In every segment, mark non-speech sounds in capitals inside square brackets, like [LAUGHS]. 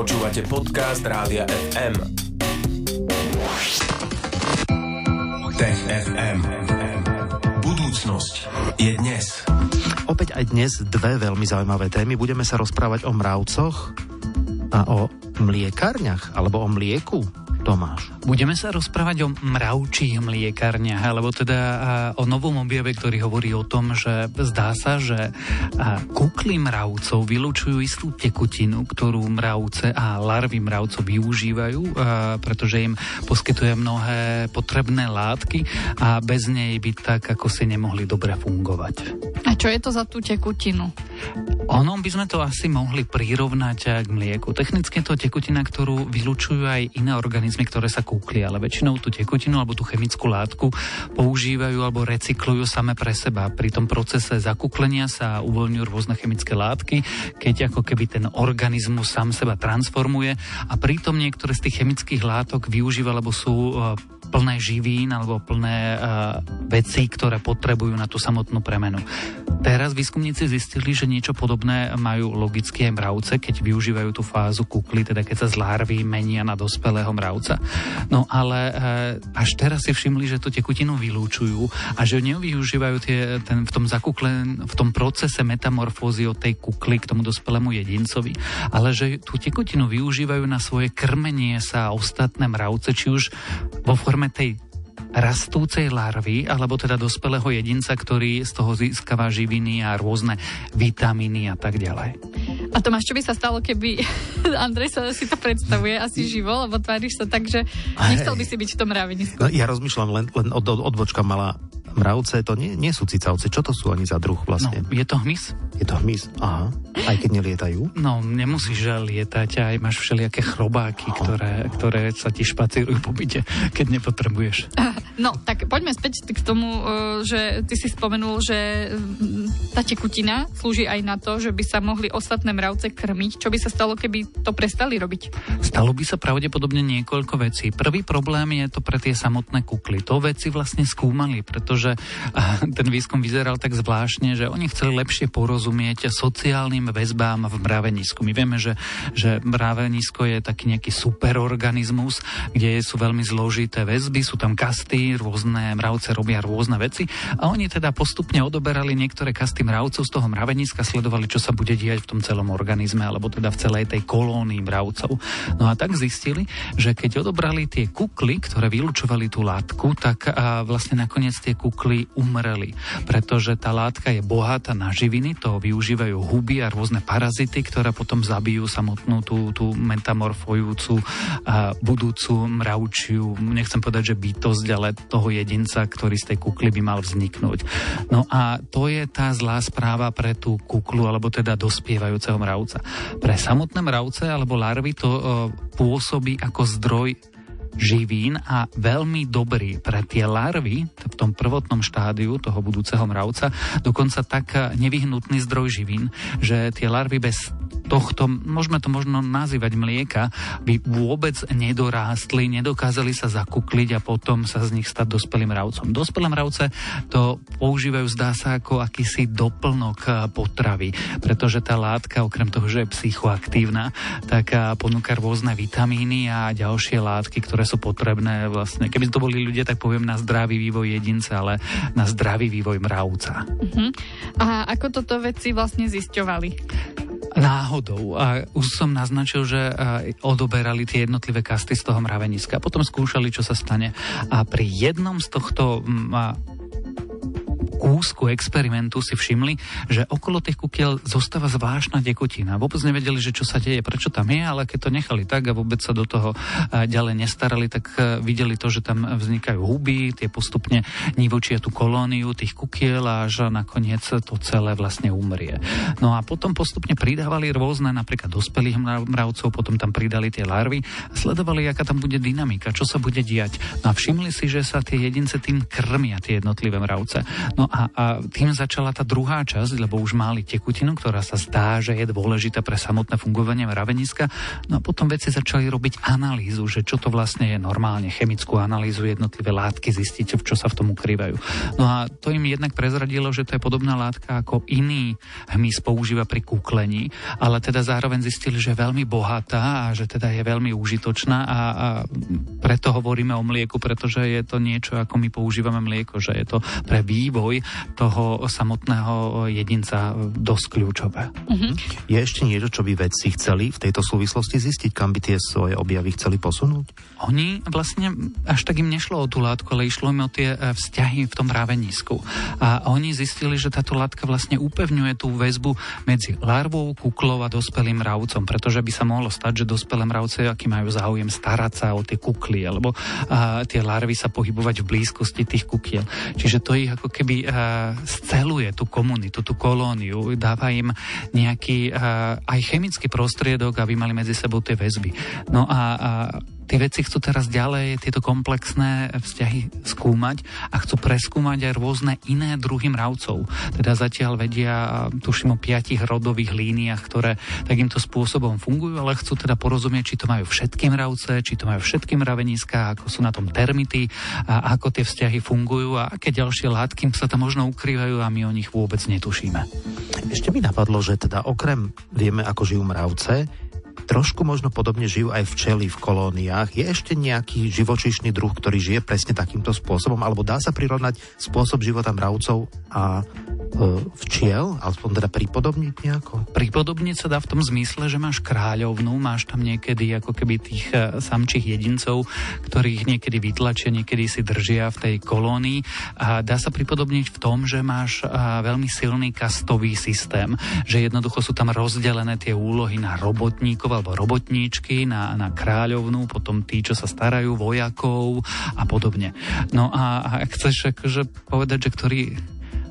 Počúvate podcast Rádia FM. Tech FM. Budúcnosť je dnes. Opäť aj dnes dve veľmi zaujímavé témy. Budeme sa rozprávať o mravcoch a o mliekárniach alebo o mlieku. Tomáš. Budeme sa rozprávať o mravčích mliekarniach, alebo teda o novom objave, ktorý hovorí o tom, že zdá sa, že kukly mravcov vylúčujú istú tekutinu, ktorú mravce a larvy mravcov využívajú, pretože im poskytuje mnohé potrebné látky a bez nej by tak ako si nemohli dobre fungovať. A čo je to za tú tekutinu? Ono by sme to asi mohli prirovnať k mlieku. Technicky to tekutina, ktorú vylúčujú aj iné organizmy, ktoré sa kúkli, ale väčšinou tú tekutinu alebo tú chemickú látku používajú alebo recyklujú same pre seba. Pri tom procese zakúklenia sa uvoľňujú rôzne chemické látky, keď ako keby ten organizmus sám seba transformuje a pritom niektoré z tých chemických látok využíva, lebo sú e, plné živín alebo plné uh, veci, ktoré potrebujú na tú samotnú premenu. Teraz výskumníci zistili, že niečo podobné majú logické mravce, keď využívajú tú fázu kukly, teda keď sa z larvy menia na dospelého mravca. No ale uh, až teraz si všimli, že tú tekutinu vylúčujú a že nevyužívajú tie, ten, v tom zakukle, v tom procese metamorfózy od tej kukly k tomu dospelému jedincovi, ale že tú tekutinu využívajú na svoje krmenie sa ostatné mravce, či už vo forme forme tej rastúcej larvy, alebo teda dospelého jedinca, ktorý z toho získava živiny a rôzne vitamíny a tak ďalej. A Tomáš, čo by sa stalo, keby [LAUGHS] Andrej sa si to predstavuje asi živo, lebo tváriš sa tak, že nechcel by si byť v tom mravenisku. No, ja rozmýšľam, len, len od, od, odbočka mala mravce, to nie, nie sú cicavce. Čo to sú ani za druh vlastne? No, je to hmyz. Je to hmyz, aha. Aj keď nelietajú? No, nemusíš lietať, aj máš všelijaké chrobáky, ktoré, ktoré sa ti špacírujú po byte, keď nepotrebuješ. [LAUGHS] No, tak poďme späť k tomu, e, že ty si spomenul, že mm, tá tekutina slúži aj na to, že by sa mohli ostatné mravce krmiť. Čo by sa stalo, keby to prestali robiť? Stalo by sa pravdepodobne niekoľko vecí. Prvý problém je to pre tie samotné kukly. To veci vlastne skúmali, pretože pretože ten výskum vyzeral tak zvláštne, že oni chceli lepšie porozumieť sociálnym väzbám v mravenisku. My vieme, že, že mravenisko je taký nejaký superorganizmus, kde sú veľmi zložité väzby, sú tam kasty, rôzne mravce robia rôzne veci a oni teda postupne odoberali niektoré kasty mravcov z toho mraveniska, sledovali, čo sa bude diať v tom celom organizme, alebo teda v celej tej kolónii mravcov. No a tak zistili, že keď odobrali tie kukly, ktoré vylúčovali tú látku, tak a vlastne nakoniec tie kukly kukly umreli, pretože tá látka je bohatá na živiny, to využívajú huby a rôzne parazity, ktoré potom zabijú samotnú tú, tú metamorfujúcu a budúcu mravčiu, nechcem povedať, že bytosť, ale toho jedinca, ktorý z tej kukly by mal vzniknúť. No a to je tá zlá správa pre tú kuklu, alebo teda dospievajúceho mravca. Pre samotné mravce alebo larvy to e, pôsobí ako zdroj živín a veľmi dobrý pre tie larvy v tom prvotnom štádiu toho budúceho mravca, dokonca tak nevyhnutný zdroj živín, že tie larvy bez tohto, môžeme to možno nazývať mlieka, by vôbec nedorástli, nedokázali sa zakukliť a potom sa z nich stať dospelým mravcom. Dospelé mravce to používajú, zdá sa, ako akýsi doplnok potravy, pretože tá látka, okrem toho, že je psychoaktívna, tak ponúka rôzne vitamíny a ďalšie látky, ktoré sú potrebné vlastne. Keby to boli ľudia, tak poviem na zdravý vývoj jedinca, ale na zdravý vývoj mravca. Uh-huh. A ako toto veci vlastne zisťovali? Náhodou. A už som naznačil, že odoberali tie jednotlivé kasty z toho mraveniska. Potom skúšali, čo sa stane. A pri jednom z tohto kúsku experimentu si všimli, že okolo tých kukiel zostáva zvláštna tekutina. Vôbec nevedeli, že čo sa deje, prečo tam je, ale keď to nechali tak a vôbec sa do toho ďalej nestarali, tak videli to, že tam vznikajú huby, tie postupne nivočia tú kolóniu tých kukiel a že nakoniec to celé vlastne umrie. No a potom postupne pridávali rôzne, napríklad dospelých mravcov, potom tam pridali tie larvy a sledovali, aká tam bude dynamika, čo sa bude diať. No a všimli si, že sa tie jedince tým krmia, tie jednotlivé mravce. No a, a tým začala tá druhá časť, lebo už mali tekutinu, ktorá sa zdá, že je dôležitá pre samotné fungovanie mraveniska. No a potom veci začali robiť analýzu, že čo to vlastne je normálne, chemickú analýzu, jednotlivé látky, zistiť, čo sa v tom ukrývajú. No a to im jednak prezradilo, že to je podobná látka ako iný hmyz používa pri kúklení, ale teda zároveň zistili, že je veľmi bohatá a že teda je veľmi užitočná a, a preto hovoríme o mlieku, pretože je to niečo, ako my používame mlieko, že je to pre vývoj toho samotného jedinca dosť kľúčové. Uh-huh. Je ešte niečo, čo by vedci chceli v tejto súvislosti zistiť, kam by tie svoje objavy chceli posunúť? Oni vlastne až tak im nešlo o tú látku, ale išlo im o tie e, vzťahy v tom právenisku. A oni zistili, že táto látka vlastne upevňuje tú väzbu medzi larvou, kuklou a dospelým mravcom, pretože by sa mohlo stať, že dospelé mravce, aký majú záujem starať sa o tie kukly, alebo a, tie larvy sa pohybovať v blízkosti tých kukiel. Čiže to ich ako keby a, sceluje tú komunitu, tú kolóniu, dáva im nejaký a, aj chemický prostriedok, aby mali medzi sebou tie väzby. No a, a Tí veci chcú teraz ďalej tieto komplexné vzťahy skúmať a chcú preskúmať aj rôzne iné druhy mravcov. Teda zatiaľ vedia, tuším o piatich rodových líniách, ktoré takýmto spôsobom fungujú, ale chcú teda porozumieť, či to majú všetky mravce, či to majú všetky mraveniska, ako sú na tom termity a ako tie vzťahy fungujú a aké ďalšie látky sa tam možno ukrývajú a my o nich vôbec netušíme. Ešte mi napadlo, že teda okrem vieme, ako žijú mravce, trošku možno podobne žijú aj včely v kolóniách. Je ešte nejaký živočíšny druh, ktorý žije presne takýmto spôsobom? Alebo dá sa prirovnať spôsob života mravcov a e, včiel? Alespoň teda pripodobniť nejako? Pripodobniť sa dá v tom zmysle, že máš kráľovnú, máš tam niekedy ako keby tých e, samčích jedincov, ktorých niekedy vytlačia, niekedy si držia v tej kolónii. A dá sa pripodobniť v tom, že máš e, veľmi silný kastový systém, že jednoducho sú tam rozdelené tie úlohy na robotníkov alebo robotníčky na, na kráľovnú, potom tí, čo sa starajú, vojakov a podobne. No a, a chceš akože povedať, že ktorý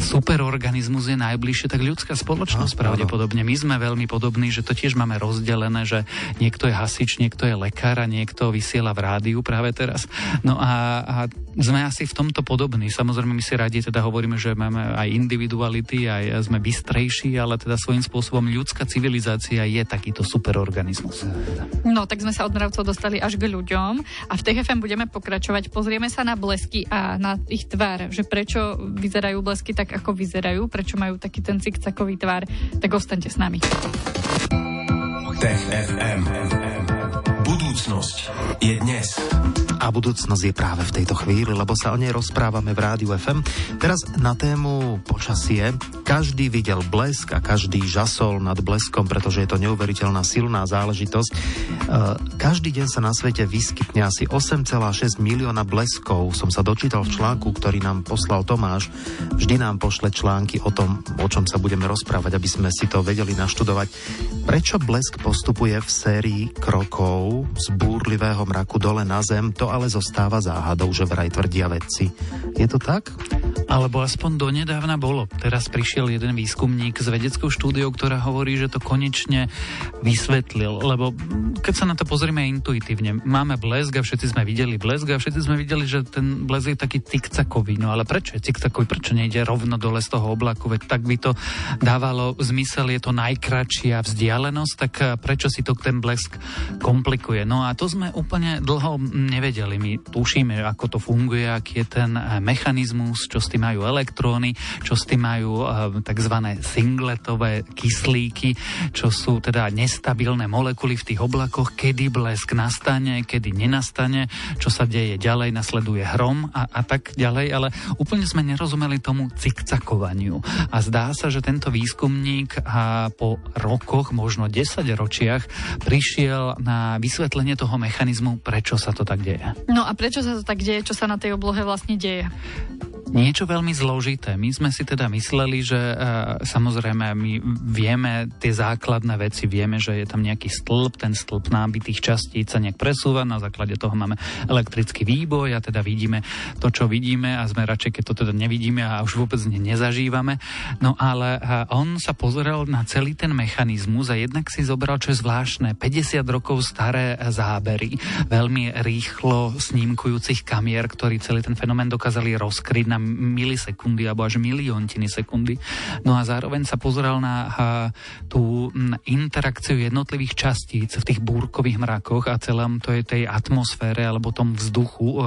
superorganizmus je najbližšie, tak ľudská spoločnosť no, pravdepodobne. My sme veľmi podobní, že to tiež máme rozdelené, že niekto je hasič, niekto je lekár a niekto vysiela v rádiu práve teraz. No a, a sme asi v tomto podobní. Samozrejme, my si radi teda hovoríme, že máme aj individuality, aj sme bystrejší, ale teda svojím spôsobom ľudská civilizácia je takýto superorganizmus. No, tak sme sa od mravcov dostali až k ľuďom a v TFM budeme pokračovať. Pozrieme sa na blesky a na ich tvár, že prečo vyzerajú blesky tak, ako vyzerajú, prečo majú taký ten cikcakový tvár, tak ostaňte s nami. Tech FM. Budúcnosť je dnes a budúcnosť je práve v tejto chvíli, lebo sa o nej rozprávame v Rádiu FM. Teraz na tému počasie. Každý videl blesk a každý žasol nad bleskom, pretože je to neuveriteľná silná záležitosť. E, každý deň sa na svete vyskytne asi 8,6 milióna bleskov. Som sa dočítal v článku, ktorý nám poslal Tomáš. Vždy nám pošle články o tom, o čom sa budeme rozprávať, aby sme si to vedeli naštudovať. Prečo blesk postupuje v sérii krokov z búrlivého mraku dole na zem? To ale zostáva záhadou, že vraj tvrdia vedci. Je to tak? Alebo aspoň donedávna bolo. Teraz prišiel jeden výskumník z vedeckou štúdiou, ktorá hovorí, že to konečne vysvetlil. Lebo keď sa na to pozrieme intuitívne, máme blesk a všetci sme videli blesk a všetci sme videli, že ten blesk je taký cikcakový. No ale prečo je cikcakový? Prečo nejde rovno dole z toho oblaku? Veď tak by to dávalo zmysel, je to najkračšia vzdialenosť, tak prečo si to ten blesk komplikuje? No a to sme úplne dlho nevedeli. My tušíme, ako to funguje, aký je ten mechanizmus, čo s tým majú elektróny, čo s tým majú eh, tzv. singletové kyslíky, čo sú teda nestabilné molekuly v tých oblakoch, kedy blesk nastane, kedy nenastane, čo sa deje ďalej, nasleduje hrom a, a tak ďalej, ale úplne sme nerozumeli tomu cikcakovaniu. A zdá sa, že tento výskumník a po rokoch, možno 10 ročiach, prišiel na vysvetlenie toho mechanizmu, prečo sa to tak deje. No a prečo sa to tak deje? Čo sa na tej oblohe vlastne deje? Niečo veľmi zložité. My sme si teda mysleli, že e, samozrejme my vieme tie základné veci, vieme, že je tam nejaký stĺp, ten stĺp nábitých častíc sa nejak presúva, na základe toho máme elektrický výboj a teda vidíme to, čo vidíme a sme radšej, keď to teda nevidíme a už vôbec ne, nezažívame. No ale e, on sa pozrel na celý ten mechanizmus a jednak si zobral, čo je zvláštne, 50 rokov staré zábery, veľmi rýchlo snímkujúcich kamier, ktorí celý ten fenomén dokázali rozkryť na milisekundy alebo až miliontiny sekundy. No a zároveň sa pozeral na tú interakciu jednotlivých častíc v tých búrkových mrakoch a celom to je tej atmosfére alebo tom vzduchu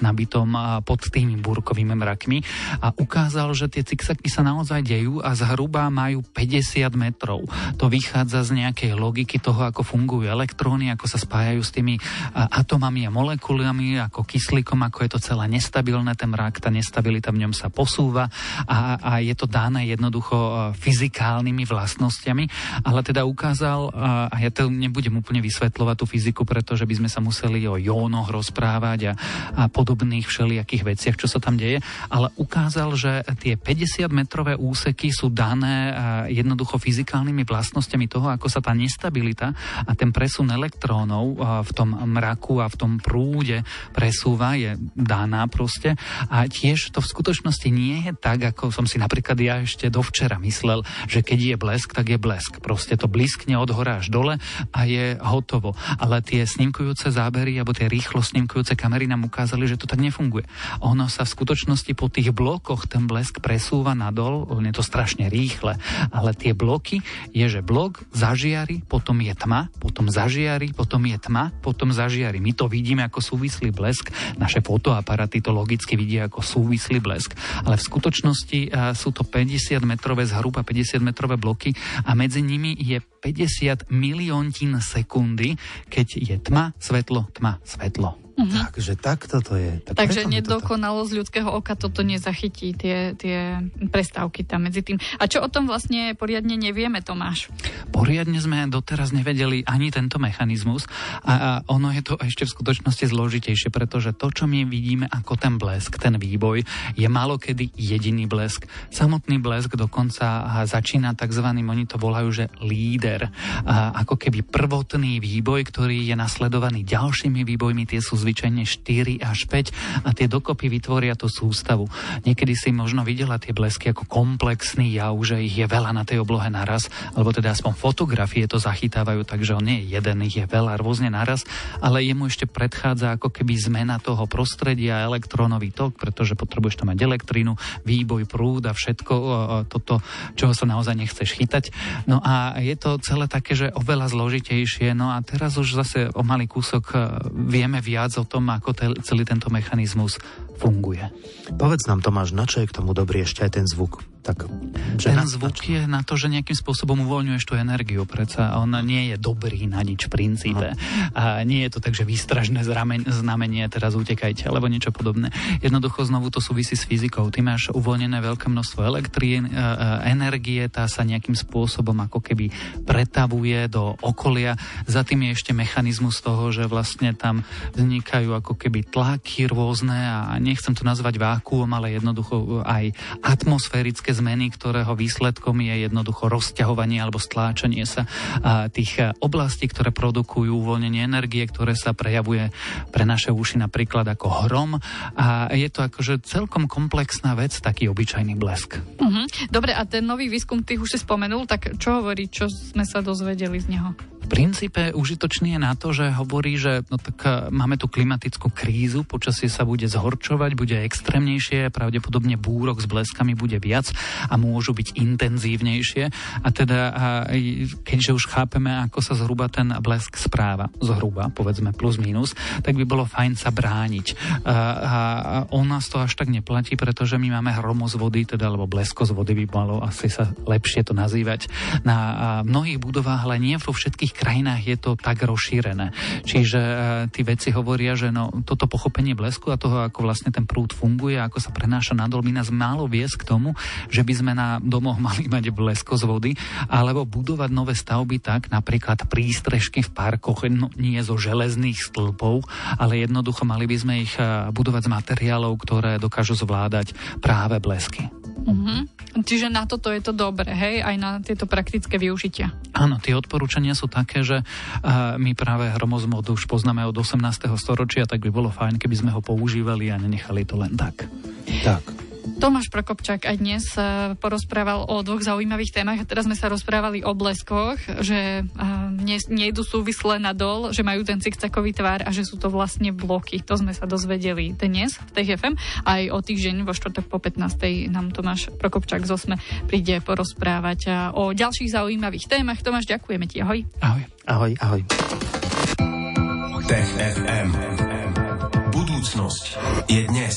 nabitom pod tými búrkovými mrakmi a ukázal, že tie ciksaky sa naozaj dejú a zhruba majú 50 metrov. To vychádza z nejakej logiky toho, ako fungujú elektróny, ako sa spájajú s tými atomami a molekulami, ako kyslíkom, ako je to celé nestabilné, ten mrak, tá nestabilita v ňom sa posúva a, a je to dané jednoducho e, fyzikálnymi vlastnosťami, ale teda ukázal, a ja to nebudem úplne vysvetľovať tú fyziku, pretože by sme sa museli o jónoch rozprávať a, a podobných všelijakých veciach, čo sa tam deje, ale ukázal, že tie 50-metrové úseky sú dané jednoducho fyzikálnymi vlastnosťami toho, ako sa tá nestabilita a ten presun elektrónov v tom mraku a v tom prúde presúva, je daná proste. A tiež to v skutočnosti nie je tak, ako som si napríklad ja ešte dovčera myslel, že keď je blesk, tak je blesk. Proste to bliskne od hora až dole a je hotovo. Ale tie snímkujúce zábery alebo tie rýchlo snímkujúce kamery nám ukázali, že to tak nefunguje. Ono sa v skutočnosti po tých blokoch ten blesk presúva nadol, je to strašne rýchle, ale tie bloky je, že blok zažiari, potom je tma, potom zažiari, potom je tma, potom zažiari. My to vidíme ako súvislý blesk, naše fotoaparaty to logicky vidia ako súvislý blesk, ale v skutočnosti sú to 50 metrové, zhruba 50 metrové bloky a medzi nimi je 50 milióntin sekundy, keď je tma, svetlo, tma, svetlo. Mm-hmm. Takže takto to je. Tak Takže nedokonalosť toto... ľudského oka toto nezachytí, tie, tie prestávky tam medzi tým. A čo o tom vlastne poriadne nevieme, Tomáš? Poriadne sme doteraz nevedeli ani tento mechanizmus a, a ono je to ešte v skutočnosti zložitejšie, pretože to, čo my vidíme ako ten blesk, ten výboj, je málo kedy jediný blesk. Samotný blesk dokonca začína tzv. oni to volajú, že líder. A ako keby prvotný výboj, ktorý je nasledovaný ďalšími výbojmi, tie sú zvyčajne 4 až 5 a tie dokopy vytvoria tú sústavu. Niekedy si možno videla tie blesky ako komplexný jav, že ich je veľa na tej oblohe naraz, alebo teda aspoň fotografie to zachytávajú, takže on nie je jeden, ich je veľa rôzne naraz, ale jemu ešte predchádza ako keby zmena toho prostredia, elektrónový tok, pretože potrebuješ tam mať elektrínu, výboj, prúd a všetko toto, čoho sa naozaj nechceš chytať. No a je to celé také, že oveľa zložitejšie. No a teraz už zase o malý kúsok e, vieme viac o tom, ako te, celý tento mechanizmus funguje. Povedz nám, Tomáš, na čo je k tomu dobrý ešte aj ten zvuk? Tak, že ten zvuk je na to, že nejakým spôsobom uvoľňuješ tú energiu, predsa on nie je dobrý na nič v princípe. A nie je to tak, že výstražné znamenie, teraz utekajte, alebo niečo podobné. Jednoducho znovu to súvisí s fyzikou. Ty máš uvoľnené veľké množstvo elektrín, e, e, energie, tá sa nejakým spôsobom ako keby pretavuje do okolia. Za tým je ešte mechanizmus toho, že vlastne tam vznikajú ako keby tlaky rôzne a nechcem to nazvať vákuum, ale jednoducho aj atmosférické zmeny, ktorého výsledkom je jednoducho rozťahovanie alebo stláčanie sa tých oblastí, ktoré produkujú uvoľnenie energie, ktoré sa prejavuje pre naše uši napríklad ako hrom a je to akože celkom komplexná vec, taký obyčajný blesk. Uh-huh. Dobre, a ten nový výskum, ty už si spomenul, tak čo hovorí, čo sme sa dozvedeli z neho? Princípe užitočný je na to, že hovorí, že no tak e, máme tu klimatickú krízu, počasie sa bude zhorčovať, bude extrémnejšie, pravdepodobne búrok s bleskami bude viac a môžu byť intenzívnejšie. A teda, keďže už chápeme, ako sa zhruba ten blesk správa, zhruba, povedzme plus minus, tak by bolo fajn sa brániť. A, on nás to až tak neplatí, pretože my máme hromo z vody, teda, alebo blesko z vody by malo asi sa lepšie to nazývať. Na mnohých budovách, ale nie vo všetkých krajinách je to tak rozšírené. Čiže e, tí veci hovoria, že no, toto pochopenie blesku a toho, ako vlastne ten prúd funguje, ako sa prenáša nadol, by nás málo viesť k tomu, že by sme na domoch [LAUGHS] mali mať blesko z vody, alebo budovať nové stavby tak, napríklad prístrežky v parkoch, no, nie zo železných stĺpov, ale jednoducho mali by sme ich e, budovať z materiálov, ktoré dokážu zvládať práve blesky. Mm-hmm. Čiže na toto je to dobre, hej, aj na tieto praktické využitia. Áno, tie odporúčania sú také, že uh, my práve hromozmod už poznáme od 18. storočia, tak by bolo fajn, keby sme ho používali a nenechali to len tak. Tak. Tomáš Prokopčák aj dnes porozprával o dvoch zaujímavých témach. Teraz sme sa rozprávali o bleskoch, že nejdu súvisle nadol, že majú ten cikcakový tvár a že sú to vlastne bloky. To sme sa dozvedeli dnes v TFM. Aj o týždeň vo štvrtok po 15. nám Tomáš Prokopčák z Osme príde porozprávať o ďalších zaujímavých témach. Tomáš, ďakujeme ti. Ahoj. Ahoj. Ahoj, ahoj. Tech FM. Budúcnosť je dnes.